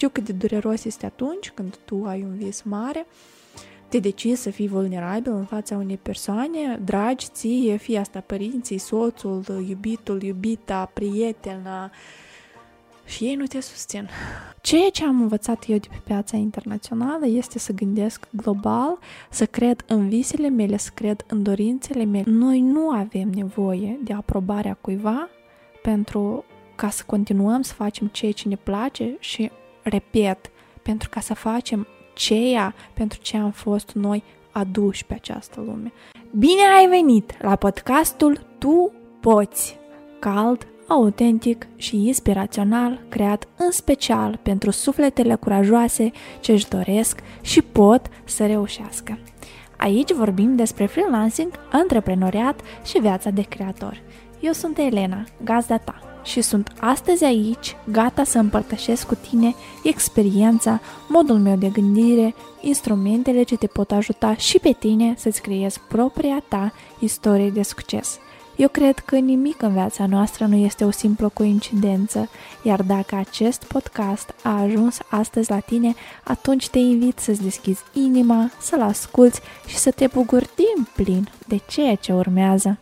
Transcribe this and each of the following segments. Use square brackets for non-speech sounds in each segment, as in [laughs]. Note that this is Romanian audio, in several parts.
Știu cât de dureros este atunci când tu ai un vis mare, te decizi să fii vulnerabil în fața unei persoane dragi ție, fie asta părinții, soțul, iubitul, iubita, prietena, și ei nu te susțin. Ceea ce am învățat eu de pe piața internațională este să gândesc global, să cred în visele mele, să cred în dorințele mele. Noi nu avem nevoie de aprobarea cuiva pentru ca să continuăm să facem ceea ce ne place și, repet, pentru ca să facem ceea pentru ce am fost noi aduși pe această lume. Bine ai venit la podcastul Tu Poți! Cald, autentic și inspirațional, creat în special pentru sufletele curajoase ce își doresc și pot să reușească. Aici vorbim despre freelancing, antreprenoriat și viața de creator. Eu sunt Elena, gazda ta și sunt astăzi aici, gata să împărtășesc cu tine experiența, modul meu de gândire, instrumentele ce te pot ajuta și pe tine să-ți creezi propria ta istorie de succes. Eu cred că nimic în viața noastră nu este o simplă coincidență, iar dacă acest podcast a ajuns astăzi la tine, atunci te invit să-ți deschizi inima, să-l asculți și să te bucuri din plin de ceea ce urmează.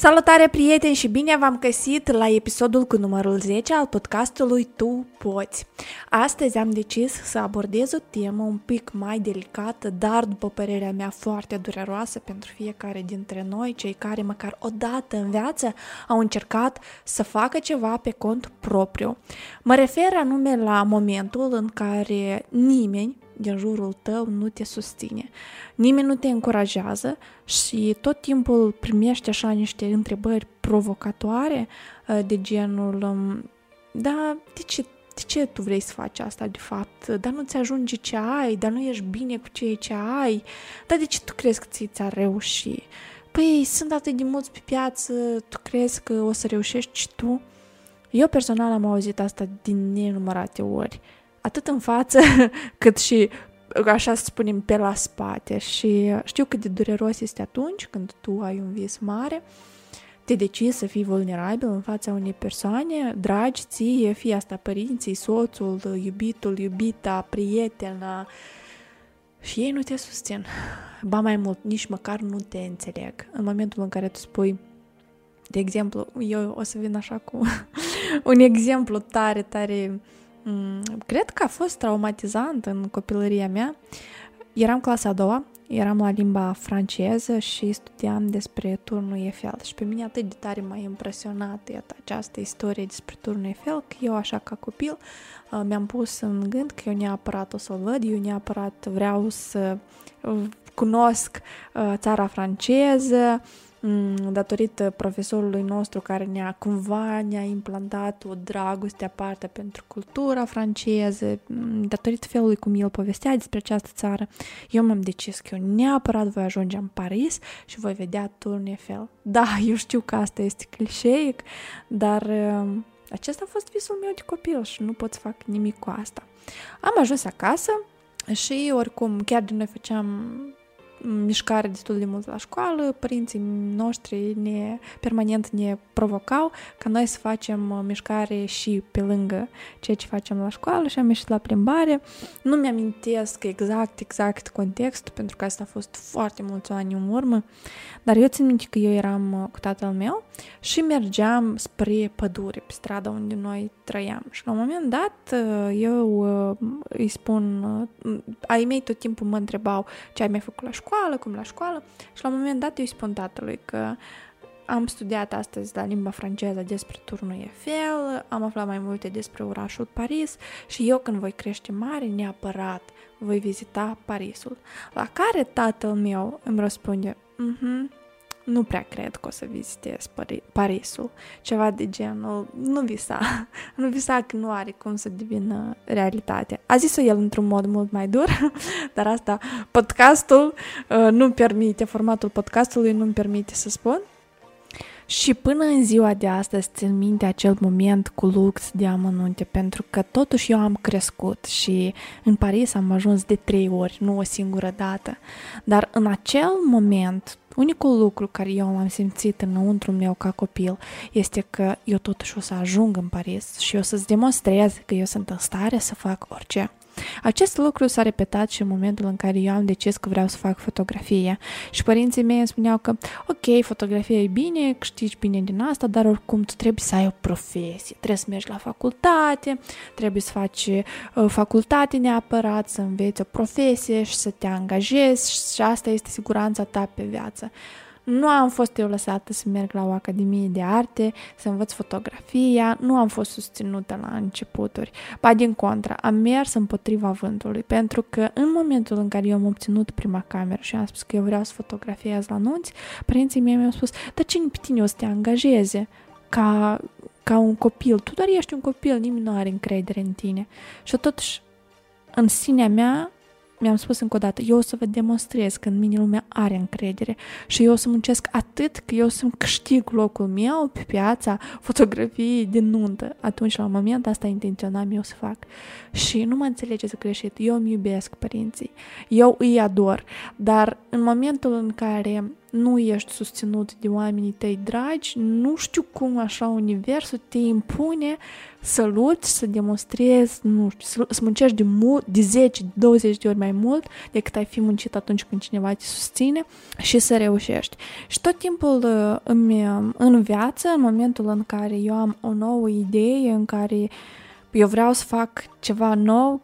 Salutare prieteni și bine v-am găsit la episodul cu numărul 10 al podcastului Tu Poți. Astăzi am decis să abordez o temă un pic mai delicată, dar după părerea mea foarte dureroasă pentru fiecare dintre noi, cei care măcar o dată în viață au încercat să facă ceva pe cont propriu. Mă refer anume la momentul în care nimeni din jurul tău nu te susține. Nimeni nu te încurajează și tot timpul primești așa niște întrebări provocatoare uh, de genul um, da, de ce, de ce tu vrei să faci asta de fapt? Dar nu ți ajunge ce ai, dar nu ești bine cu ceea ce ai, dar de ce tu crezi că ți ți-ar reuși? Păi sunt atât de mulți pe piață, tu crezi că o să reușești și tu? Eu personal am auzit asta din nenumărate ori atât în față [laughs] cât și așa să spunem, pe la spate și știu cât de dureros este atunci când tu ai un vis mare, te decizi să fii vulnerabil în fața unei persoane dragi ție, fie asta părinții, soțul, iubitul, iubita, prietena, și ei nu te susțin. Ba mai mult, nici măcar nu te înțeleg. În momentul în care tu spui, de exemplu, eu o să vin așa cu [laughs] un exemplu tare, tare Mm, cred că a fost traumatizant în copilăria mea. Eram clasa a doua, eram la limba franceză și studiam despre turnul Eiffel și pe mine atât de tare m-a impresionat iată, această istorie despre turnul Eiffel că eu așa ca copil uh, mi-am pus în gând că eu neapărat o să-l văd, eu neapărat vreau să cunosc uh, țara franceză, Mm, datorită profesorului nostru care ne-a cumva ne-a implantat o dragoste aparte pentru cultura franceză, mm, datorită felului cum el povestea despre această țară, eu m-am decis că eu neapărat voi ajunge în Paris și voi vedea Tour Eiffel. Da, [laughs] eu știu că asta este clișeic, dar uh, acesta a fost visul meu de copil și nu pot să fac nimic cu asta. Am ajuns acasă și oricum chiar de noi făceam mișcare destul de mult la școală, părinții noștri ne, permanent ne provocau ca noi să facem uh, mișcare și pe lângă ceea ce facem la școală și am ieșit la plimbare. Nu mi-amintesc exact, exact contextul, pentru că asta a fost foarte mulți ani în urmă, dar eu țin minte că eu eram uh, cu tatăl meu și mergeam spre pădure, pe strada unde noi trăiam. Și la un moment dat uh, eu îi spun, ai mei tot timpul mă întrebau ce ai mai făcut la școală, școală, cum la școală și la un moment dat eu îi spun tatălui că am studiat astăzi la limba franceză despre turnul Eiffel, am aflat mai multe despre orașul Paris și eu când voi crește mare, neapărat voi vizita Parisul. La care tatăl meu îmi răspunde, mm-hmm, nu prea cred că o să vizitez Parisul. Ceva de genul, nu visa. [laughs] Nu visa că nu are cum să devină realitate. A zis-o el într-un mod mult mai dur, [laughs] dar asta podcastul uh, nu permite, formatul podcastului nu-mi permite să spun. Și până în ziua de astăzi țin minte acel moment cu lux de amănunte, pentru că totuși eu am crescut și în Paris am ajuns de trei ori, nu o singură dată. Dar în acel moment, unicul lucru care eu am simțit înăuntru meu ca copil este că eu totuși o să ajung în Paris și o să-ți demonstrez că eu sunt în stare să fac orice. Acest lucru s-a repetat și în momentul în care eu am decis că vreau să fac fotografie și părinții mei îmi spuneau că ok, fotografia e bine, câștigi bine din asta, dar oricum tu trebuie să ai o profesie, trebuie să mergi la facultate, trebuie să faci uh, facultate neapărat, să înveți o profesie și să te angajezi și asta este siguranța ta pe viață. Nu am fost eu lăsată să merg la o academie de arte, să învăț fotografia, nu am fost susținută la începuturi. Ba din contra, am mers împotriva vântului, pentru că în momentul în care eu am obținut prima cameră și am spus că eu vreau să fotografiez la nunți, părinții mei mi-au spus, dar cine pe tine o să te angajeze? Ca, ca un copil, tu doar ești un copil, nimeni nu are încredere în tine. Și totuși, în sinea mea, mi-am spus încă o dată, eu o să vă demonstrez că în mine lumea are încredere și eu o să muncesc atât că eu să-mi câștig locul meu pe piața fotografiei din nuntă. Atunci, la un moment, asta intenționam eu să fac. Și nu mă înțelegeți greșit, eu îmi iubesc părinții, eu îi ador, dar în momentul în care nu ești susținut de oamenii tăi dragi, nu știu cum așa universul te impune să luți, să demonstrezi, nu știu, să, să muncești de, mult, de 10, 20 de ori mai mult decât ai fi muncit atunci când cineva te susține și să reușești. Și tot timpul uh, îmi, în viață, în momentul în care eu am o nouă idee, în care eu vreau să fac ceva nou,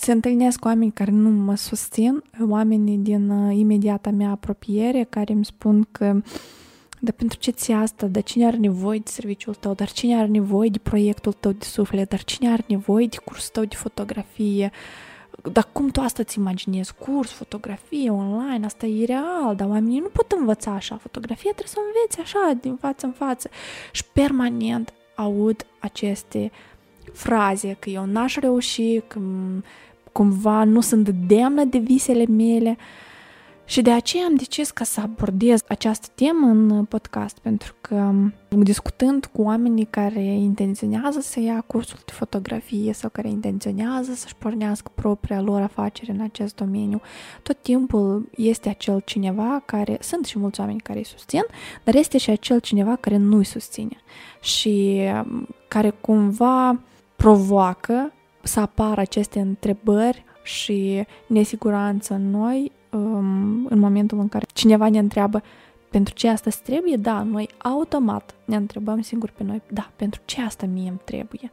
se întâlnesc cu oameni care nu mă susțin, oamenii din uh, imediata mea apropiere care îmi spun că dar pentru ce ți asta? Dar cine are nevoie de serviciul tău? Dar cine are nevoie de proiectul tău de suflet? Dar cine are nevoie de cursul tău de fotografie? Dar cum tu asta ți imaginezi? Curs, fotografie, online, asta e real, dar oamenii nu pot învăța așa. Fotografie trebuie să înveți așa, din față în față. Și permanent aud aceste fraze că eu n-aș reuși, că cumva nu sunt demnă de visele mele. Și de aceea am decis ca să abordez această temă în podcast, pentru că discutând cu oamenii care intenționează să ia cursul de fotografie sau care intenționează să-și pornească propria lor afacere în acest domeniu, tot timpul este acel cineva care, sunt și mulți oameni care îi susțin, dar este și acel cineva care nu îi susține și care cumva provoacă să apară aceste întrebări și nesiguranță în noi um, în momentul în care cineva ne întreabă pentru ce asta îți trebuie? Da, noi automat ne întrebăm singur pe noi, da, pentru ce asta mie îmi trebuie?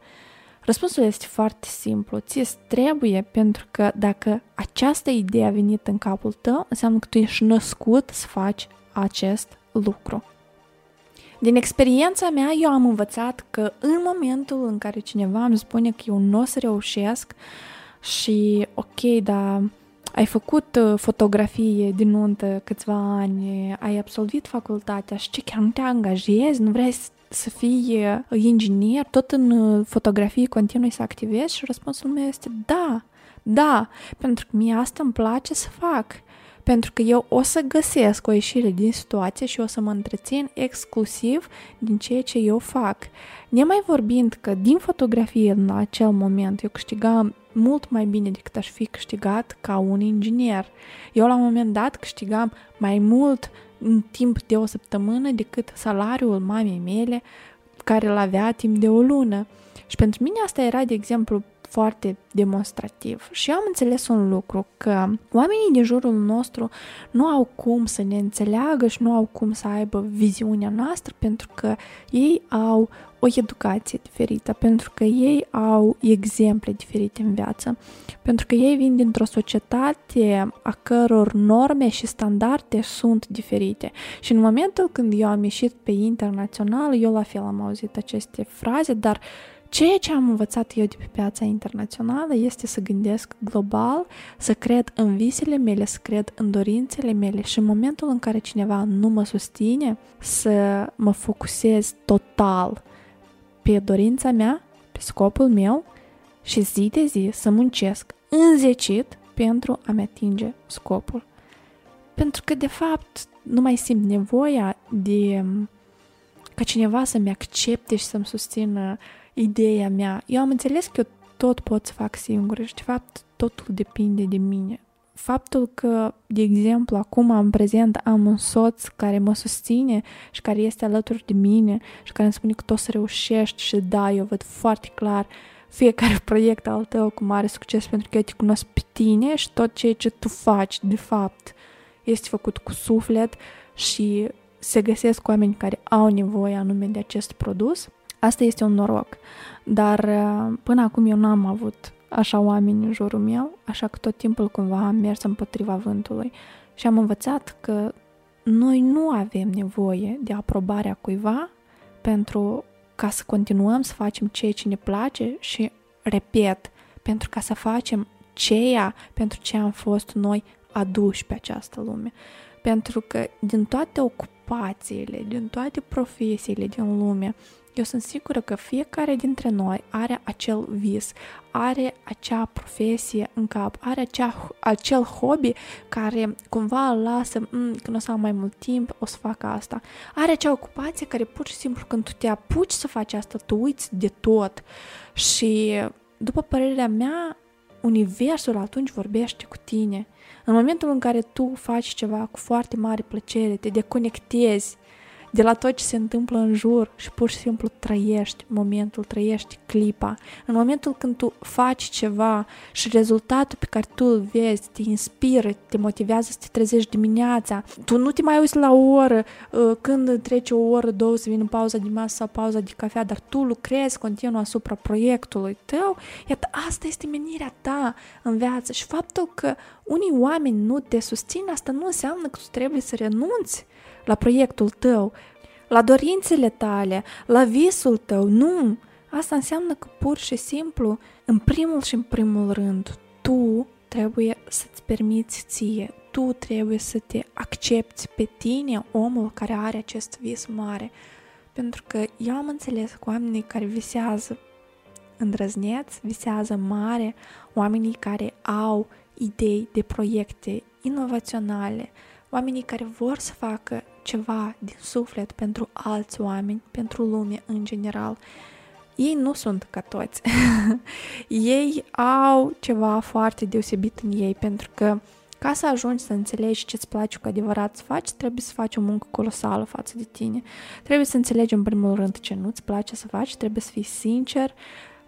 Răspunsul este foarte simplu. Ție îți trebuie pentru că dacă această idee a venit în capul tău, înseamnă că tu ești născut să faci acest lucru. Din experiența mea, eu am învățat că în momentul în care cineva îmi spune că eu nu o să reușesc și ok, dar ai făcut uh, fotografie din nuntă câțiva ani, ai absolvit facultatea și ce, chiar nu te angajezi, nu vrei să fii uh, inginer, tot în uh, fotografie continui să activezi? Și răspunsul meu este da, da, pentru că mie asta îmi place să fac pentru că eu o să găsesc o ieșire din situație și o să mă întrețin exclusiv din ceea ce eu fac. Nemai vorbind că din fotografie în acel moment eu câștigam mult mai bine decât aș fi câștigat ca un inginer. Eu la un moment dat câștigam mai mult în timp de o săptămână decât salariul mamei mele care îl avea timp de o lună. Și pentru mine asta era, de exemplu, foarte demonstrativ. Și eu am înțeles un lucru, că oamenii din jurul nostru nu au cum să ne înțeleagă și nu au cum să aibă viziunea noastră pentru că ei au o educație diferită, pentru că ei au exemple diferite în viață, pentru că ei vin dintr-o societate a căror norme și standarde sunt diferite. Și în momentul când eu am ieșit pe internațional, eu la fel am auzit aceste fraze, dar Ceea ce am învățat eu de pe piața internațională este să gândesc global, să cred în visele mele, să cred în dorințele mele și în momentul în care cineva nu mă susține, să mă focusez total pe dorința mea, pe scopul meu și zi de zi să muncesc înzecit pentru a-mi atinge scopul. Pentru că, de fapt, nu mai simt nevoia de ca cineva să-mi accepte și să-mi susțină ideea mea. Eu am înțeles că eu tot pot să fac singur și de fapt totul depinde de mine. Faptul că, de exemplu, acum în prezent am un soț care mă susține și care este alături de mine și care îmi spune că tot să reușești și da, eu văd foarte clar fiecare [laughs] proiect al tău cu mare succes pentru că eu te cunosc pe tine și tot ceea ce tu faci, de fapt, este făcut cu suflet și se găsesc oameni care au nevoie anume de acest produs. Asta este un noroc. Dar uh, până acum eu n-am avut așa oameni în jurul meu, așa că tot timpul cumva am mers împotriva vântului și am învățat că noi nu avem nevoie de aprobarea cuiva pentru ca să continuăm să facem ceea ce ne place și, repet, pentru ca să facem ceea pentru ce am fost noi aduși pe această lume. Pentru că din toate ocupațiile, din toate profesiile din lume, eu sunt sigură că fiecare dintre noi are acel vis, are acea profesie în cap, are acea, acel hobby care cumva îl lasă, mm, când o să am mai mult timp, o să fac asta. Are acea ocupație care pur și simplu când tu te apuci să faci asta, tu uiți de tot. Și după părerea mea, universul atunci vorbește cu tine. În momentul în care tu faci ceva cu foarte mare plăcere, te deconectezi, de la tot ce se întâmplă în jur și pur și simplu trăiești momentul, trăiești clipa. În momentul când tu faci ceva și rezultatul pe care tu îl vezi te inspiră, te motivează să te trezești dimineața, tu nu te mai uiți la o oră uh, când trece o oră, două să vină pauza de masă sau pauza de cafea, dar tu lucrezi continuu asupra proiectului tău, iată, asta este menirea ta în viață și faptul că unii oameni nu te susțin, asta nu înseamnă că tu trebuie să renunți la proiectul tău, la dorințele tale, la visul tău. Nu! Asta înseamnă că pur și simplu, în primul și în primul rând, tu trebuie să-ți permiți ție, tu trebuie să te accepti pe tine, omul care are acest vis mare. Pentru că eu am înțeles că oamenii care visează îndrăzneți, visează mare, oamenii care au idei de proiecte inovaționale, oamenii care vor să facă ceva din suflet pentru alți oameni, pentru lume în general. Ei nu sunt ca toți. [laughs] ei au ceva foarte deosebit în ei, pentru că ca să ajungi să înțelegi ce-ți place cu adevărat să faci, trebuie să faci o muncă colosală față de tine. Trebuie să înțelegi în primul rând ce nu-ți place să faci, trebuie să fii sincer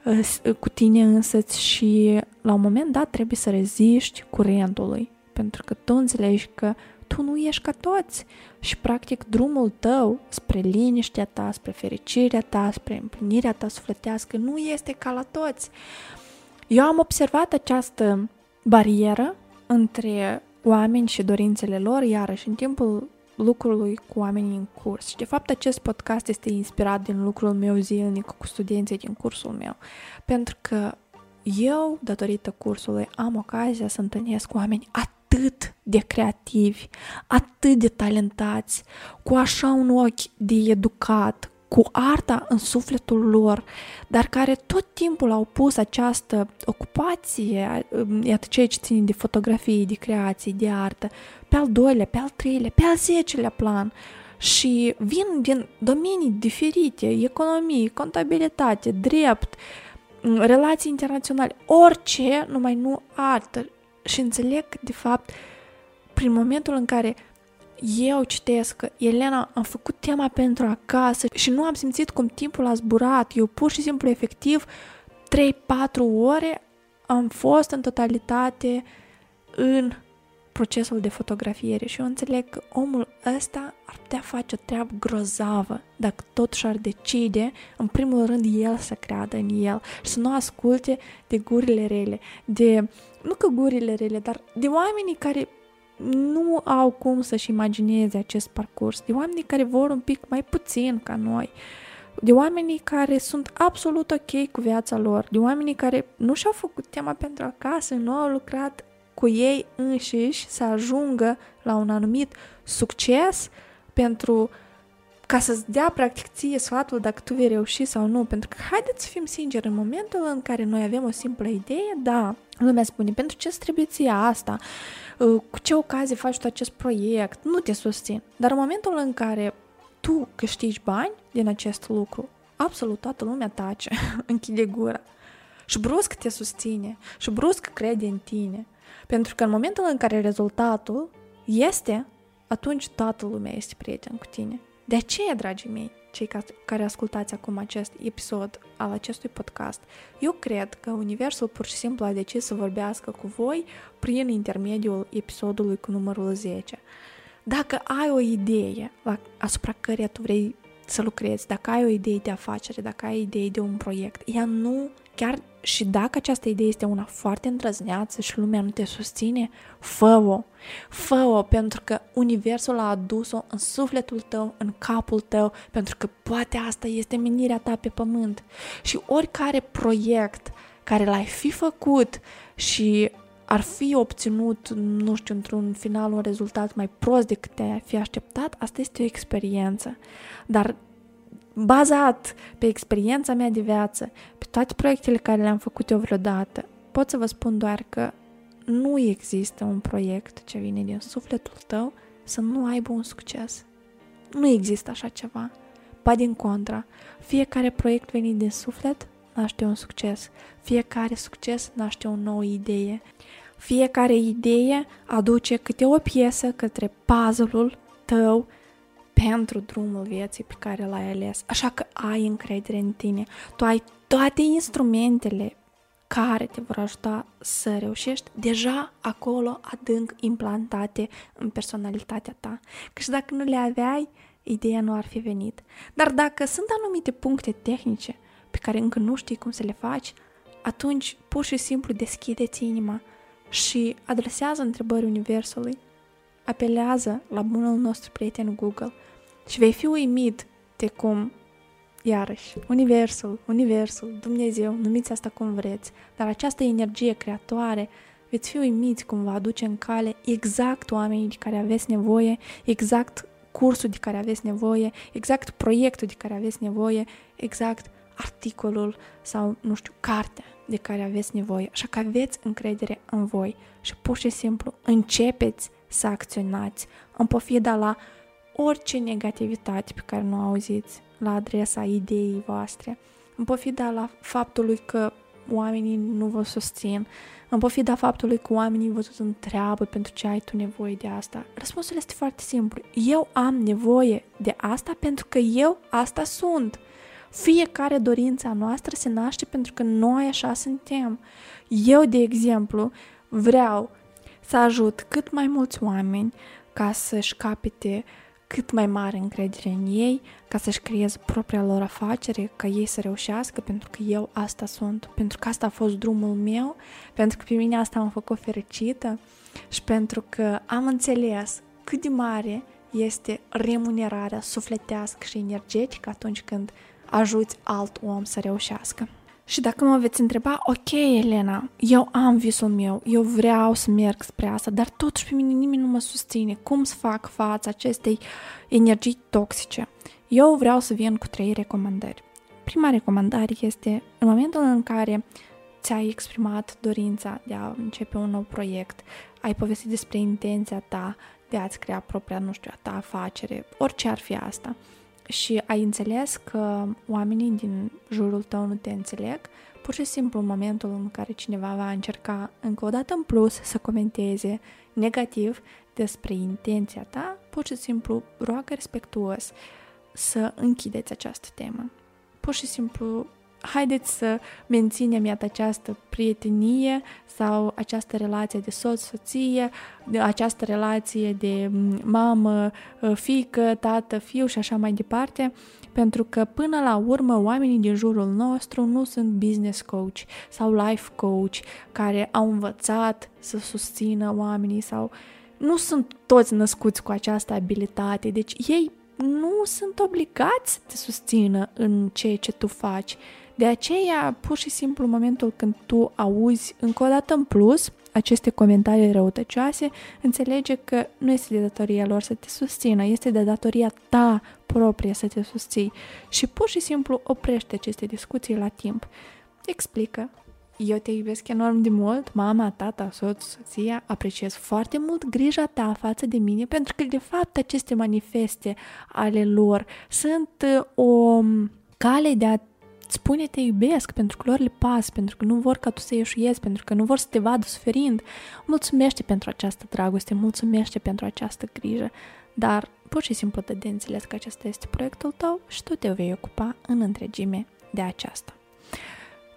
uh, cu tine însăți și la un moment dat trebuie să reziști curentului, pentru că tu înțelegi că tu nu ești ca toți și practic drumul tău spre liniștea ta, spre fericirea ta, spre împlinirea ta sufletească nu este ca la toți. Eu am observat această barieră între oameni și dorințele lor, iarăși în timpul lucrului cu oamenii în curs. Și de fapt acest podcast este inspirat din lucrul meu zilnic cu studenții din cursul meu, pentru că eu, datorită cursului, am ocazia să întâlnesc oameni atât atât de creativi, atât de talentați, cu așa un ochi de educat, cu arta în sufletul lor, dar care tot timpul au pus această ocupație, iată ceea ce ține de fotografie, de creații, de artă, pe al doilea, pe al treilea, pe al zecelea plan. Și vin din domenii diferite, economie, contabilitate, drept, relații internaționale, orice, numai nu artă și înțeleg că, de fapt, prin momentul în care eu citesc că Elena am făcut tema pentru acasă și nu am simțit cum timpul a zburat, eu pur și simplu efectiv 3-4 ore am fost în totalitate în procesul de fotografiere și eu înțeleg că omul ăsta ar putea face o treabă grozavă dacă totuși ar decide, în primul rând, el să creadă în el și să nu asculte de gurile rele, de, nu că gurile rele, dar de oamenii care nu au cum să-și imagineze acest parcurs, de oamenii care vor un pic mai puțin ca noi, de oamenii care sunt absolut ok cu viața lor, de oamenii care nu și-au făcut tema pentru acasă, nu au lucrat cu ei înșiși să ajungă la un anumit succes pentru ca să-ți dea practic ție sfatul dacă tu vei reuși sau nu, pentru că haideți să fim sinceri, în momentul în care noi avem o simplă idee, da, lumea spune, pentru ce îți trebuie ție asta, uh, cu ce ocazie faci tu acest proiect, nu te susțin. Dar în momentul în care tu câștigi bani, din acest lucru, absolut toată lumea tace, [laughs] închide gura. Și brusc te susține, și brusc crede în tine. Pentru că în momentul în care rezultatul este, atunci toată lumea este prieten cu tine. De aceea, dragii mei, cei care ascultați acum acest episod al acestui podcast, eu cred că Universul pur și simplu a decis să vorbească cu voi prin intermediul episodului cu numărul 10. Dacă ai o idee la, asupra căreia tu vrei să lucrezi, dacă ai o idee de afacere, dacă ai idee de un proiect, ea nu, chiar și dacă această idee este una foarte îndrăzneață și lumea nu te susține, fă-o, fă-o pentru că universul a adus-o în sufletul tău, în capul tău, pentru că poate asta este menirea ta pe pământ. Și oricare proiect care l-ai fi făcut și ar fi obținut, nu știu, într-un final un rezultat mai prost decât te-ai fi așteptat, asta este o experiență. Dar bazat pe experiența mea de viață, pe toate proiectele care le-am făcut eu vreodată, pot să vă spun doar că nu există un proiect ce vine din sufletul tău să nu aibă un succes. Nu există așa ceva. Ba din contra, fiecare proiect venit din suflet naște un succes. Fiecare succes naște o nouă idee. Fiecare idee aduce câte o piesă către puzzle-ul tău pentru drumul vieții pe care l-ai ales. Așa că ai încredere în tine. Tu ai toate instrumentele care te vor ajuta să reușești deja acolo adânc implantate în personalitatea ta. Că și dacă nu le aveai, ideea nu ar fi venit. Dar dacă sunt anumite puncte tehnice pe care încă nu știi cum să le faci, atunci pur și simplu deschideți inima și adresează întrebări Universului, apelează la bunul nostru prieten Google și vei fi uimit de cum, iarăși, Universul, Universul, Dumnezeu, numiți asta cum vreți, dar această energie creatoare veți fi uimiți cum va aduce în cale exact oamenii de care aveți nevoie, exact cursul de care aveți nevoie, exact proiectul de care aveți nevoie, exact articolul sau, nu știu, cartea de care aveți nevoie. Așa că aveți încredere în voi și pur și simplu începeți să acționați în pofida la orice negativitate pe care nu auziți la adresa ideii voastre, în pofida la faptului că oamenii nu vă susțin, în pofida faptului că oamenii vă tot întreabă pentru ce ai tu nevoie de asta. Răspunsul este foarte simplu. Eu am nevoie de asta pentru că eu asta sunt. Fiecare dorință a noastră se naște pentru că noi așa suntem. Eu, de exemplu, vreau să ajut cât mai mulți oameni ca să-și capete cât mai mare încredere în ei, ca să-și creeze propria lor afacere, ca ei să reușească, pentru că eu asta sunt, pentru că asta a fost drumul meu, pentru că pe mine asta m-a făcut fericită și pentru că am înțeles cât de mare este remunerarea sufletească și energetică atunci când ajuți alt om să reușească. Și dacă mă veți întreba, ok, Elena, eu am visul meu, eu vreau să merg spre asta, dar totuși pe mine nimeni nu mă susține. Cum să fac față acestei energii toxice? Eu vreau să vin cu trei recomandări. Prima recomandare este în momentul în care ți-ai exprimat dorința de a începe un nou proiect, ai povestit despre intenția ta de a-ți crea propria, nu știu, a ta afacere, orice ar fi asta – și ai înțeles că oamenii din jurul tău nu te înțeleg, pur și simplu în momentul în care cineva va încerca încă o dată în plus să comenteze negativ despre intenția ta, pur și simplu roagă respectuos să închideți această temă. Pur și simplu haideți să menținem iată această prietenie sau această relație de soț-soție, de această relație de mamă, ă, fică, tată, fiu și așa mai departe, pentru că până la urmă oamenii din jurul nostru nu sunt business coach sau life coach care au învățat să susțină oamenii sau nu sunt toți născuți cu această abilitate, deci ei nu sunt obligați să te susțină în ceea ce tu faci. De aceea, pur și simplu, în momentul când tu auzi încă o dată în plus aceste comentarii răutăcioase, înțelege că nu este de datoria lor să te susțină, este de datoria ta proprie să te susții și pur și simplu oprește aceste discuții la timp. Explică, eu te iubesc enorm de mult, mama, tata, soț, soția, apreciez foarte mult grija ta față de mine, pentru că, de fapt, aceste manifeste ale lor sunt uh, o cale de a spune te iubesc, pentru că lor le pas, pentru că nu vor ca tu să ieșuiesc, pentru că nu vor să te vadă suferind. Mulțumește pentru această dragoste, mulțumește pentru această grijă, dar pur și simplu te de înțeles că acesta este proiectul tău și tu te vei ocupa în întregime de aceasta.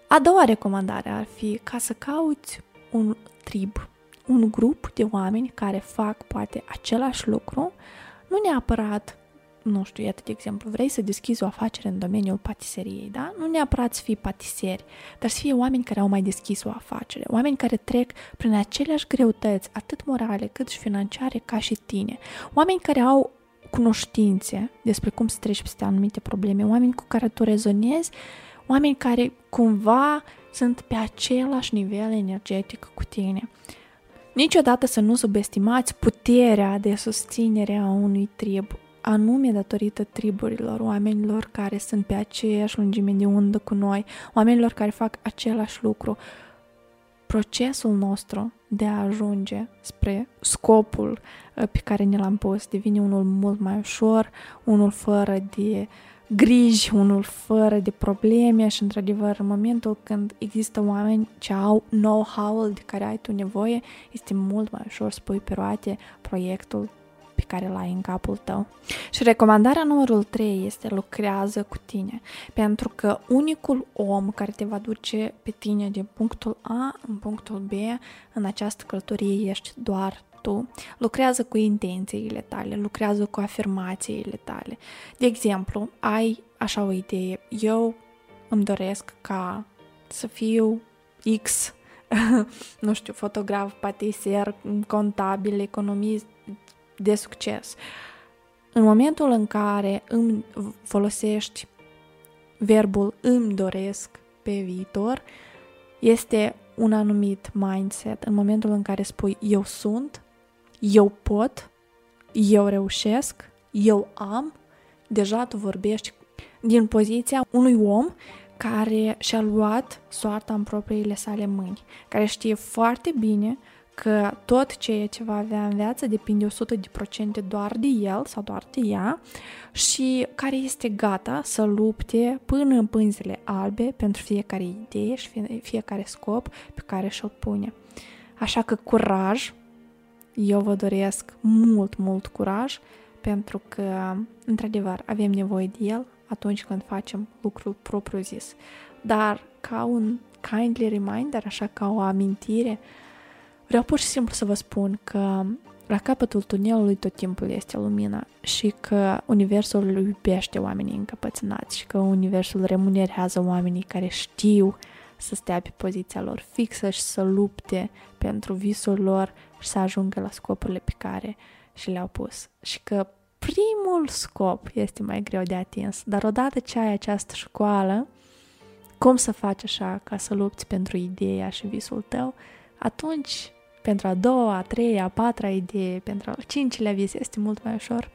A doua recomandare ar fi ca să cauți un trib, un grup de oameni care fac poate același lucru, nu neapărat nu știu, iată de exemplu, vrei să deschizi o afacere în domeniul patiseriei, da? Nu neapărat să fii patiseri, dar să fie oameni care au mai deschis o afacere, oameni care trec prin aceleași greutăți, atât morale cât și financiare, ca și tine, oameni care au cunoștințe despre cum să treci peste anumite probleme, oameni cu care tu rezonezi, oameni care cumva sunt pe același nivel energetic cu tine. Niciodată să nu subestimați puterea de susținere a unui trib, anume datorită triburilor, oamenilor care sunt pe aceeași lungime de undă cu noi, oamenilor care fac același lucru. Procesul nostru de a ajunge spre scopul uh, pe care ne l-am pus devine unul mult mai ușor, unul fără de griji, unul fără de probleme și, într-adevăr, în momentul când există oameni ce au know-how-ul de care ai tu nevoie, este mult mai ușor să pui pe roate proiectul pe care l-ai în capul tău. Și recomandarea numărul 3 este lucrează cu tine, pentru că unicul om care te va duce pe tine din punctul A în punctul B în această călătorie ești doar tu. Lucrează cu intențiile tale, lucrează cu afirmațiile tale. De exemplu, ai așa o idee, eu îmi doresc ca să fiu X [laughs] nu știu, fotograf, patiser, contabil, economist, de succes. În momentul în care îmi folosești verbul îmi doresc pe viitor, este un anumit mindset. În momentul în care spui eu sunt, eu pot, eu reușesc, eu am, deja tu vorbești din poziția unui om care și-a luat soarta în propriile sale mâini, care știe foarte bine că tot ceea ce va avea în viață depinde 100% doar de el sau doar de ea și care este gata să lupte până în pânzele albe pentru fiecare idee și fiecare scop pe care și-l pune. Așa că curaj, eu vă doresc mult, mult curaj pentru că, într-adevăr, avem nevoie de el atunci când facem lucrul propriu-zis. Dar ca un kindly reminder, așa ca o amintire, Vreau pur și simplu să vă spun că la capătul tunelului tot timpul este lumina și că universul iubește oamenii încăpățânați și că universul remunerează oamenii care știu să stea pe poziția lor fixă și să lupte pentru visul lor și să ajungă la scopurile pe care și le-au pus. Și că primul scop este mai greu de atins, dar odată ce ai această școală, cum să faci așa ca să lupți pentru ideea și visul tău, atunci pentru a doua, a treia, a patra idee, pentru a cincilea vis, este mult mai ușor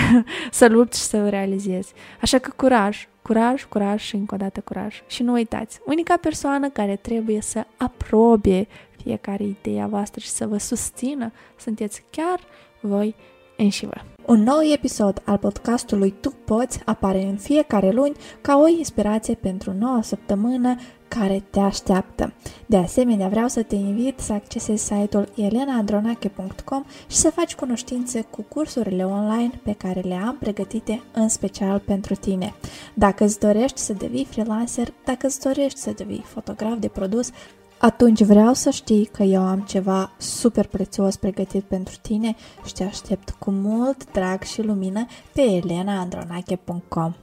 [laughs] să lupți și să o realizezi. Așa că curaj, curaj, curaj și încă o dată curaj. Și nu uitați, unica persoană care trebuie să aprobe fiecare idee a voastră și să vă susțină, sunteți chiar voi înși vă. Un nou episod al podcastului Tu Poți apare în fiecare luni ca o inspirație pentru noua săptămână care te așteaptă. De asemenea, vreau să te invit să accesezi site-ul elenaadronache.com și să faci cunoștințe cu cursurile online pe care le am pregătite în special pentru tine. Dacă îți dorești să devii freelancer, dacă îți dorești să devii fotograf de produs, atunci vreau să știi că eu am ceva super prețios pregătit pentru tine și te aștept cu mult drag și lumină pe elenaandronache.com